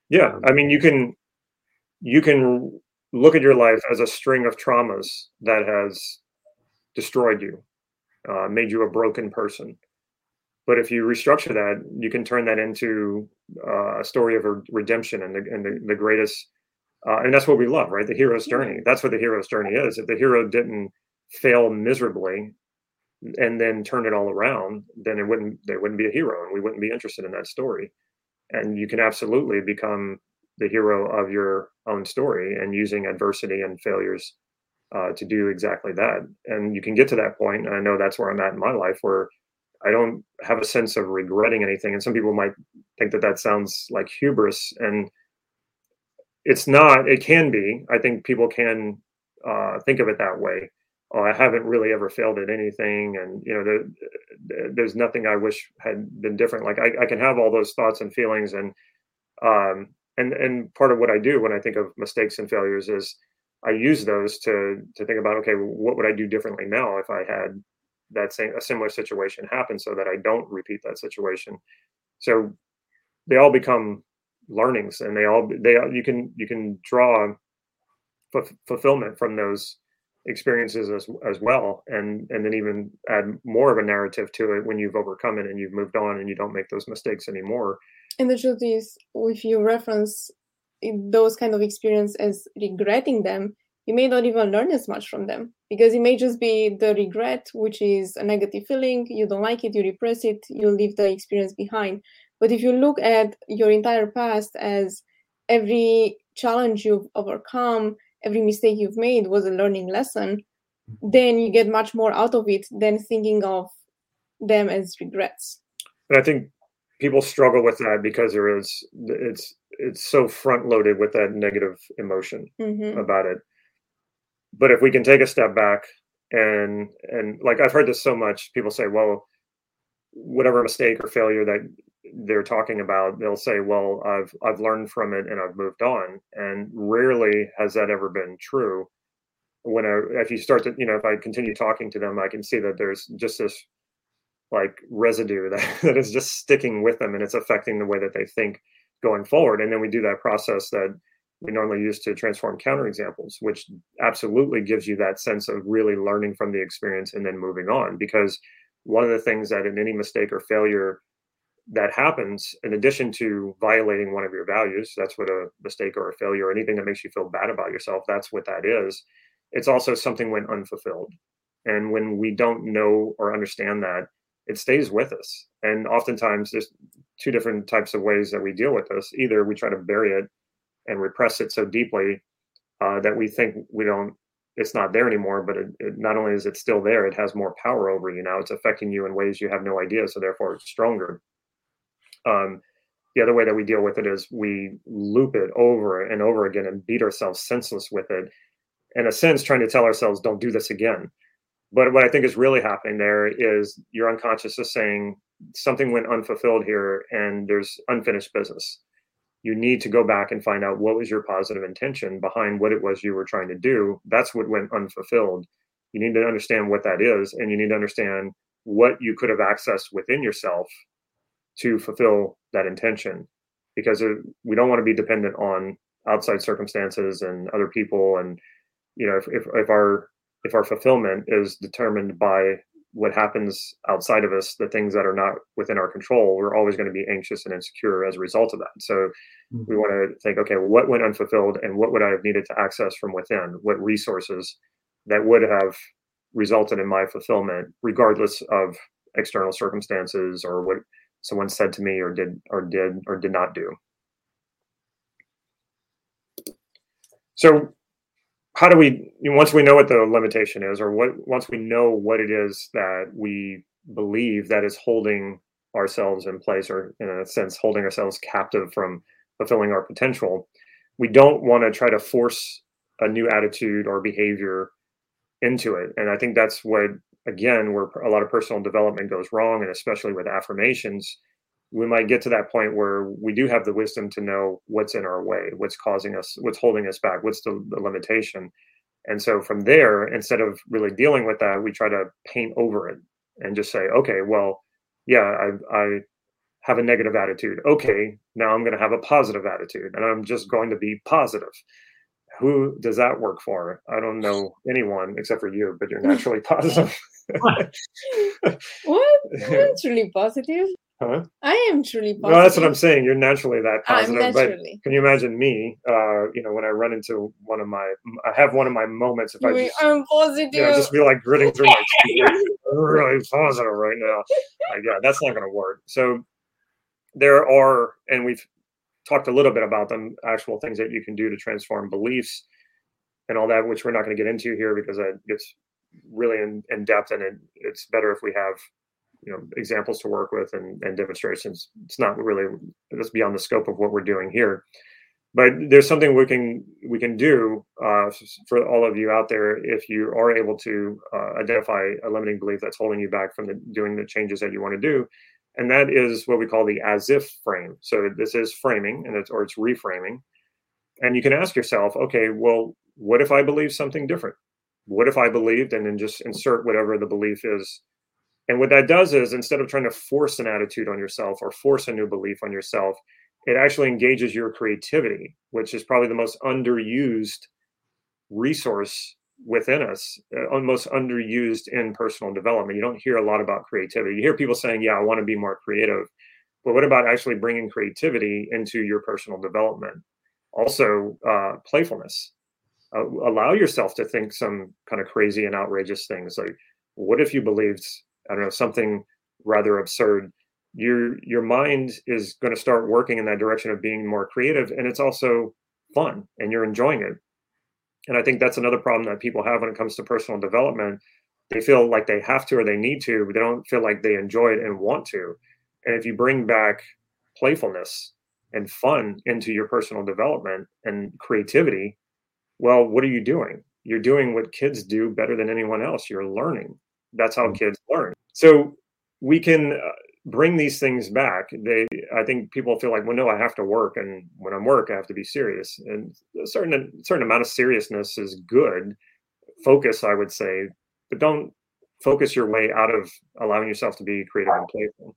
Yeah, um, I mean, you can you can look at your life as a string of traumas that has destroyed you, uh, made you a broken person but if you restructure that, you can turn that into uh, a story of a redemption and the, and the, the greatest. Uh, and that's what we love, right? The hero's journey. That's what the hero's journey is. If the hero didn't fail miserably and then turn it all around, then it wouldn't there wouldn't be a hero, and we wouldn't be interested in that story. And you can absolutely become the hero of your own story and using adversity and failures uh, to do exactly that. And you can get to that point. And I know that's where I'm at in my life, where I don't have a sense of regretting anything. And some people might think that that sounds like hubris, and it's not. It can be. I think people can uh, think of it that way. Oh, I haven't really ever failed at anything, and you know, there, there's nothing I wish had been different. Like I, I can have all those thoughts and feelings, and um, and and part of what I do when I think of mistakes and failures is I use those to to think about okay, what would I do differently now if I had that same a similar situation happen so that I don't repeat that situation. So they all become learnings and they all they you can you can draw f- fulfillment from those experiences as as well and and then even add more of a narrative to it when you've overcome it and you've moved on and you don't make those mistakes anymore and the truth is if you reference eh, those kind of experience as regretting them you may not even learn as much from them because it may just be the regret, which is a negative feeling. You don't like it, you repress it, you leave the experience behind. But if you look at your entire past as every challenge you've overcome, every mistake you've made was a learning lesson, mm-hmm. then you get much more out of it than thinking of them as regrets. And I think people struggle with that because there is it's it's so front loaded with that negative emotion mm-hmm. about it but if we can take a step back and and like I've heard this so much, people say, well, whatever mistake or failure that they're talking about, they'll say, well, I've I've learned from it and I've moved on. And rarely has that ever been true. When I, if you start to, you know, if I continue talking to them, I can see that there's just this like residue that, that is just sticking with them and it's affecting the way that they think going forward. And then we do that process that we normally use to transform counterexamples, which absolutely gives you that sense of really learning from the experience and then moving on. Because one of the things that in any mistake or failure that happens, in addition to violating one of your values, that's what a mistake or a failure or anything that makes you feel bad about yourself, that's what that is. It's also something when unfulfilled. And when we don't know or understand that, it stays with us. And oftentimes there's two different types of ways that we deal with this. Either we try to bury it and repress it so deeply uh, that we think we don't it's not there anymore but it, it, not only is it still there it has more power over you now. It's affecting you in ways you have no idea so therefore it's stronger. Um, the other way that we deal with it is we loop it over and over again and beat ourselves senseless with it. In a sense trying to tell ourselves don't do this again. But what i think is really happening there is your unconscious is saying something went unfulfilled here and there's unfinished business you need to go back and find out what was your positive intention behind what it was you were trying to do. That's what went unfulfilled. You need to understand what that is, and you need to understand what you could have accessed within yourself to fulfill that intention. Because we don't want to be dependent on outside circumstances and other people, and you know, if, if, if our if our fulfillment is determined by what happens outside of us, the things that are not within our control, we're always going to be anxious and insecure as a result of that. So mm-hmm. we want to think, okay, what went unfulfilled and what would I have needed to access from within? What resources that would have resulted in my fulfillment, regardless of external circumstances or what someone said to me or did or did or did not do. So how do we once we know what the limitation is or what once we know what it is that we believe that is holding ourselves in place or in a sense holding ourselves captive from fulfilling our potential we don't want to try to force a new attitude or behavior into it. And i think that's what again where a lot of personal development goes wrong and especially with affirmations we might get to that point where we do have the wisdom to know what's in our way, what's causing us, what's holding us back, what's the, the limitation. And so from there, instead of really dealing with that, we try to paint over it and just say, okay, well, yeah, I, I have a negative attitude. Okay, now I'm going to have a positive attitude and I'm just going to be positive. Who does that work for? I don't know anyone except for you, but you're naturally positive. what? Naturally positive? Huh? I am truly positive. No, that's what I'm saying. You're naturally that positive. I'm naturally. But can you imagine me? Uh, you know, when I run into one of my, I have one of my moments. If I just, I'm positive. You know, just be like gritting through my teeth. I'm really positive right now. Like, yeah, that's not going to work. So there are, and we've talked a little bit about them, actual things that you can do to transform beliefs and all that, which we're not going to get into here because it gets really in, in depth, and it, it's better if we have you know examples to work with and, and demonstrations. It's not really it's beyond the scope of what we're doing here. But there's something we can we can do uh, for all of you out there if you are able to uh, identify a limiting belief that's holding you back from the, doing the changes that you want to do. And that is what we call the as if frame. So this is framing and it's or it's reframing. And you can ask yourself okay well what if i believe something different? What if i believed and then just insert whatever the belief is and what that does is instead of trying to force an attitude on yourself or force a new belief on yourself, it actually engages your creativity, which is probably the most underused resource within us, uh, most underused in personal development. You don't hear a lot about creativity. You hear people saying, Yeah, I want to be more creative. But what about actually bringing creativity into your personal development? Also, uh, playfulness. Uh, allow yourself to think some kind of crazy and outrageous things like, what if you believed I don't know, something rather absurd, your your mind is going to start working in that direction of being more creative and it's also fun and you're enjoying it. And I think that's another problem that people have when it comes to personal development. They feel like they have to or they need to, but they don't feel like they enjoy it and want to. And if you bring back playfulness and fun into your personal development and creativity, well, what are you doing? You're doing what kids do better than anyone else. You're learning. That's how mm. kids learn. So we can uh, bring these things back. They, I think people feel like, well, no, I have to work, and when I'm work, I have to be serious. And a certain certain amount of seriousness is good. Focus, I would say, but don't focus your way out of allowing yourself to be creative and playful.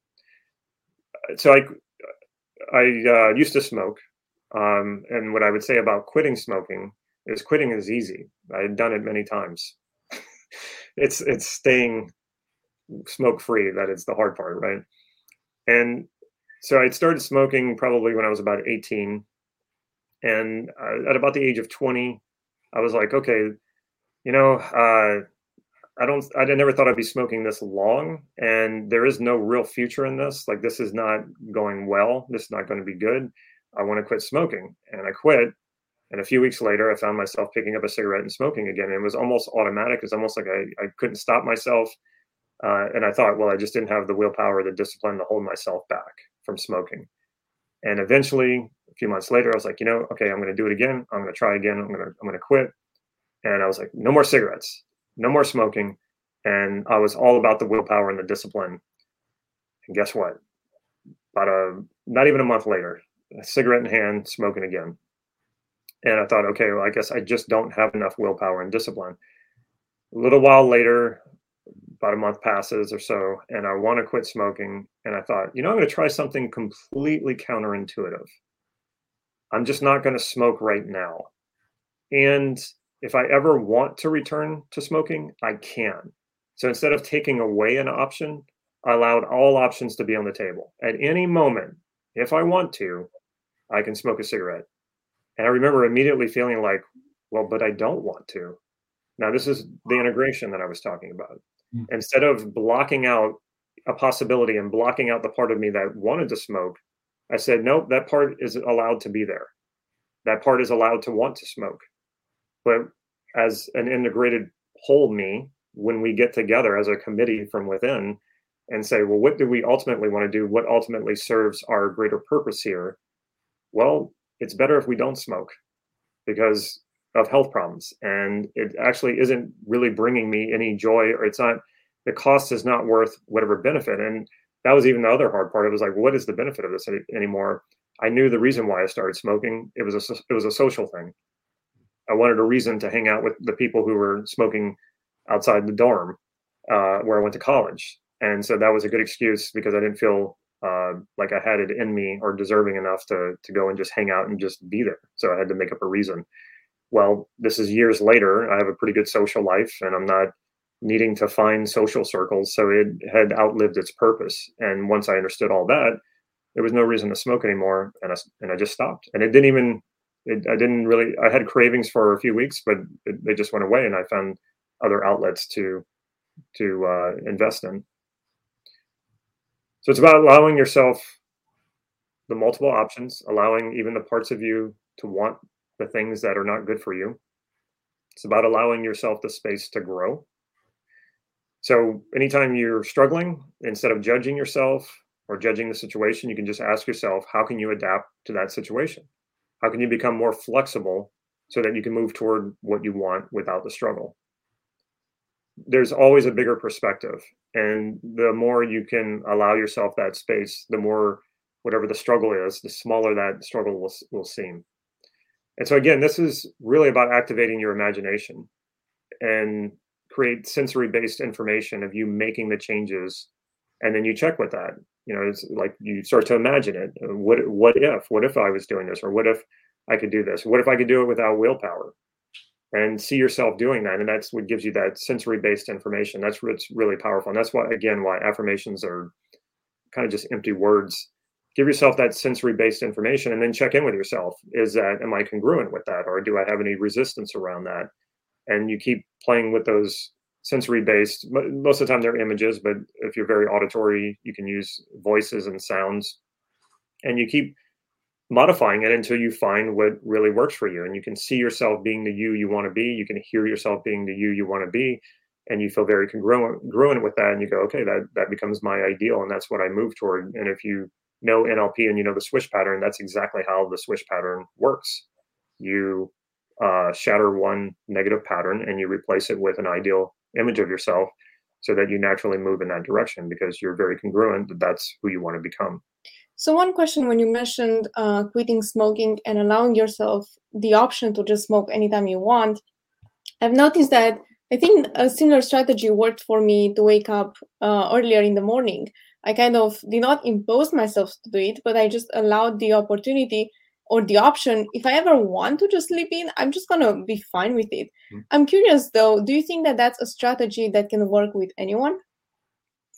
So I, I uh, used to smoke, um, and what I would say about quitting smoking is quitting is easy. I had done it many times it's it's staying smoke free that is the hard part, right? And so I started smoking probably when I was about 18, and uh, at about the age of 20, I was like, okay, you know, uh, I don't, I never thought I'd be smoking this long, and there is no real future in this. Like, this is not going well. This is not going to be good. I want to quit smoking, and I quit. And a few weeks later, I found myself picking up a cigarette and smoking again. It was almost automatic. It's almost like I, I couldn't stop myself. Uh, and I thought, well, I just didn't have the willpower, the discipline to hold myself back from smoking. And eventually, a few months later, I was like, you know, okay, I'm going to do it again. I'm going to try again. I'm going to, I'm going to quit. And I was like, no more cigarettes, no more smoking. And I was all about the willpower and the discipline. And guess what? About a not even a month later, a cigarette in hand, smoking again. And I thought, okay, well, I guess I just don't have enough willpower and discipline. A little while later, about a month passes or so, and I want to quit smoking. And I thought, you know, I'm going to try something completely counterintuitive. I'm just not going to smoke right now. And if I ever want to return to smoking, I can. So instead of taking away an option, I allowed all options to be on the table. At any moment, if I want to, I can smoke a cigarette. And I remember immediately feeling like, well, but I don't want to. Now, this is the integration that I was talking about. Mm. Instead of blocking out a possibility and blocking out the part of me that wanted to smoke, I said, nope, that part is allowed to be there. That part is allowed to want to smoke. But as an integrated whole me, when we get together as a committee from within and say, well, what do we ultimately want to do? What ultimately serves our greater purpose here? Well, it's better if we don't smoke because of health problems. And it actually isn't really bringing me any joy, or it's not, the cost is not worth whatever benefit. And that was even the other hard part. It was like, what is the benefit of this anymore? I knew the reason why I started smoking. It was a, it was a social thing. I wanted a reason to hang out with the people who were smoking outside the dorm uh, where I went to college. And so that was a good excuse because I didn't feel uh, like I had it in me or deserving enough to to go and just hang out and just be there. So I had to make up a reason. Well, this is years later. I have a pretty good social life, and I'm not needing to find social circles. So it had outlived its purpose. And once I understood all that, there was no reason to smoke anymore, and I and I just stopped. And it didn't even. It, I didn't really. I had cravings for a few weeks, but it, they just went away, and I found other outlets to to uh, invest in. So it's about allowing yourself the multiple options, allowing even the parts of you to want the things that are not good for you. It's about allowing yourself the space to grow. So anytime you're struggling, instead of judging yourself or judging the situation, you can just ask yourself, how can you adapt to that situation? How can you become more flexible so that you can move toward what you want without the struggle? there's always a bigger perspective and the more you can allow yourself that space the more whatever the struggle is the smaller that struggle will, will seem and so again this is really about activating your imagination and create sensory based information of you making the changes and then you check with that you know it's like you start to imagine it what what if what if i was doing this or what if i could do this what if i could do it without willpower and see yourself doing that. And that's what gives you that sensory based information. That's what's really powerful. And that's why, again, why affirmations are kind of just empty words. Give yourself that sensory based information and then check in with yourself. Is that, am I congruent with that? Or do I have any resistance around that? And you keep playing with those sensory based, most of the time they're images, but if you're very auditory, you can use voices and sounds. And you keep modifying it until you find what really works for you and you can see yourself being the you you want to be you can hear yourself being the you you want to be and you feel very congruent, congruent with that and you go okay that that becomes my ideal and that's what i move toward and if you know nlp and you know the swish pattern that's exactly how the swish pattern works you uh, shatter one negative pattern and you replace it with an ideal image of yourself so that you naturally move in that direction because you're very congruent that that's who you want to become so one question when you mentioned uh, quitting smoking and allowing yourself the option to just smoke anytime you want, I've noticed that I think a similar strategy worked for me to wake up uh, earlier in the morning. I kind of did not impose myself to do it, but I just allowed the opportunity or the option. If I ever want to just sleep in, I'm just gonna be fine with it. Mm-hmm. I'm curious though. Do you think that that's a strategy that can work with anyone?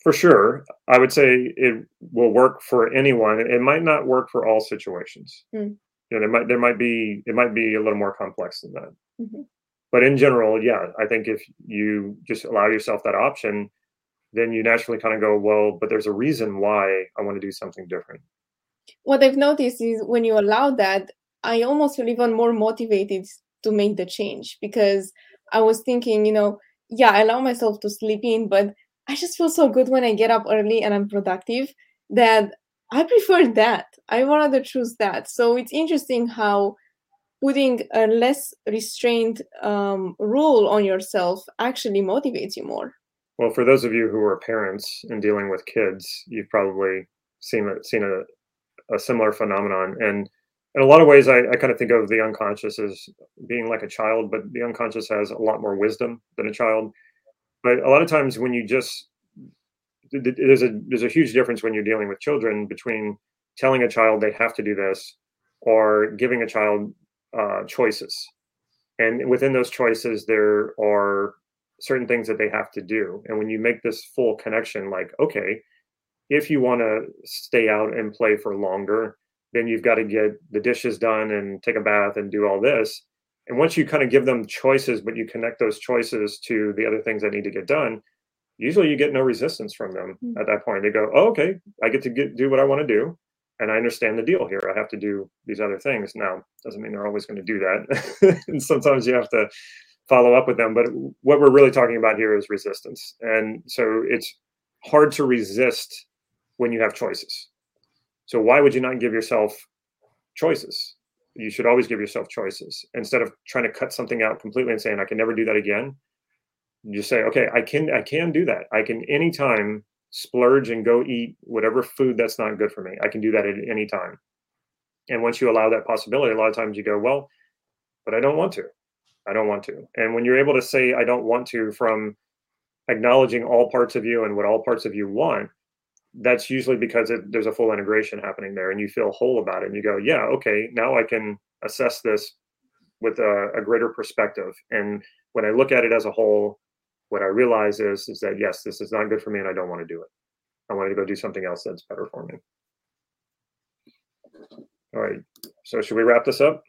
for sure i would say it will work for anyone it might not work for all situations mm. you know there might there might be it might be a little more complex than that mm-hmm. but in general yeah i think if you just allow yourself that option then you naturally kind of go well but there's a reason why i want to do something different what i've noticed is when you allow that I almost feel even more motivated to make the change because I was thinking, you know, yeah, I allow myself to sleep in, but I just feel so good when I get up early and I'm productive that I prefer that. I rather choose that. So it's interesting how putting a less restrained um, rule on yourself actually motivates you more. Well, for those of you who are parents and dealing with kids, you've probably seen a, seen a, a similar phenomenon. And in a lot of ways, I, I kind of think of the unconscious as being like a child, but the unconscious has a lot more wisdom than a child. But a lot of times, when you just there's a there's a huge difference when you're dealing with children between telling a child they have to do this or giving a child uh, choices and within those choices there are certain things that they have to do and when you make this full connection like okay if you want to stay out and play for longer then you've got to get the dishes done and take a bath and do all this and once you kind of give them choices but you connect those choices to the other things that need to get done usually you get no resistance from them mm-hmm. at that point. They go, oh, okay, I get to get, do what I want to do. And I understand the deal here. I have to do these other things. Now, doesn't mean they're always going to do that. and sometimes you have to follow up with them. But what we're really talking about here is resistance. And so it's hard to resist when you have choices. So why would you not give yourself choices? You should always give yourself choices instead of trying to cut something out completely and saying, I can never do that again you say, okay, I can I can do that. I can anytime splurge and go eat whatever food that's not good for me. I can do that at any time. And once you allow that possibility, a lot of times you go, well, but I don't want to. I don't want to. And when you're able to say I don't want to from acknowledging all parts of you and what all parts of you want, that's usually because it, there's a full integration happening there and you feel whole about it and you go, yeah, okay, now I can assess this with a, a greater perspective. And when I look at it as a whole, what I realize is is that yes, this is not good for me, and I don't want to do it. I want to go do something else that's better for me. All right. So should we wrap this up?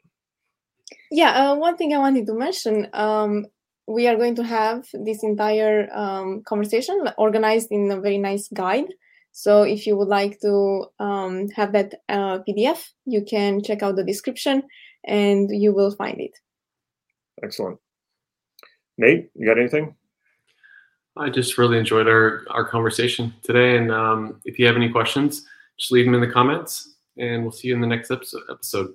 Yeah. Uh, one thing I wanted to mention. Um, we are going to have this entire um, conversation organized in a very nice guide. So if you would like to um, have that uh, PDF, you can check out the description and you will find it. Excellent. Nate, you got anything? I just really enjoyed our, our conversation today. And um, if you have any questions, just leave them in the comments and we'll see you in the next episode.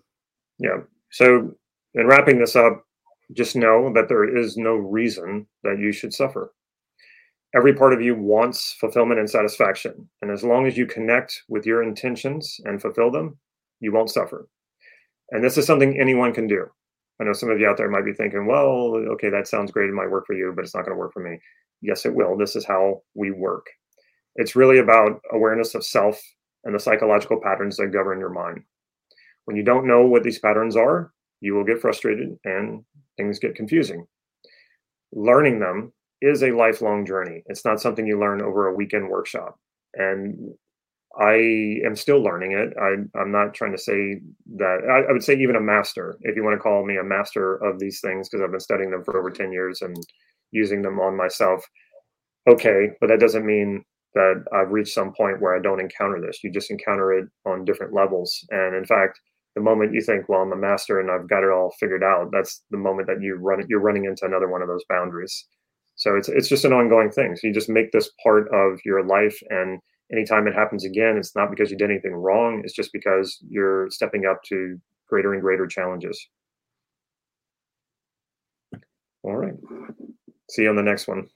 Yeah. So, in wrapping this up, just know that there is no reason that you should suffer. Every part of you wants fulfillment and satisfaction. And as long as you connect with your intentions and fulfill them, you won't suffer. And this is something anyone can do. I know some of you out there might be thinking, well, okay, that sounds great. It might work for you, but it's not going to work for me. Yes, it will. This is how we work. It's really about awareness of self and the psychological patterns that govern your mind. When you don't know what these patterns are, you will get frustrated and things get confusing. Learning them is a lifelong journey. It's not something you learn over a weekend workshop. And I am still learning it. I, am not trying to say that, I, I, would say even a master, if you want to call me a master of these things, because I've been studying them for over 10 years and using them on myself. Okay, but that doesn't mean that I've reached some point where I don't encounter this. You just encounter it on different levels. And in fact, the moment you think, well, I'm a master and I've got it all figured out, that's the moment that you run you're running into another one of those boundaries. So it's it's just an ongoing thing. So you just make this part of your life and anytime it happens again, it's not because you did anything wrong, it's just because you're stepping up to greater and greater challenges. All right. See you on the next one.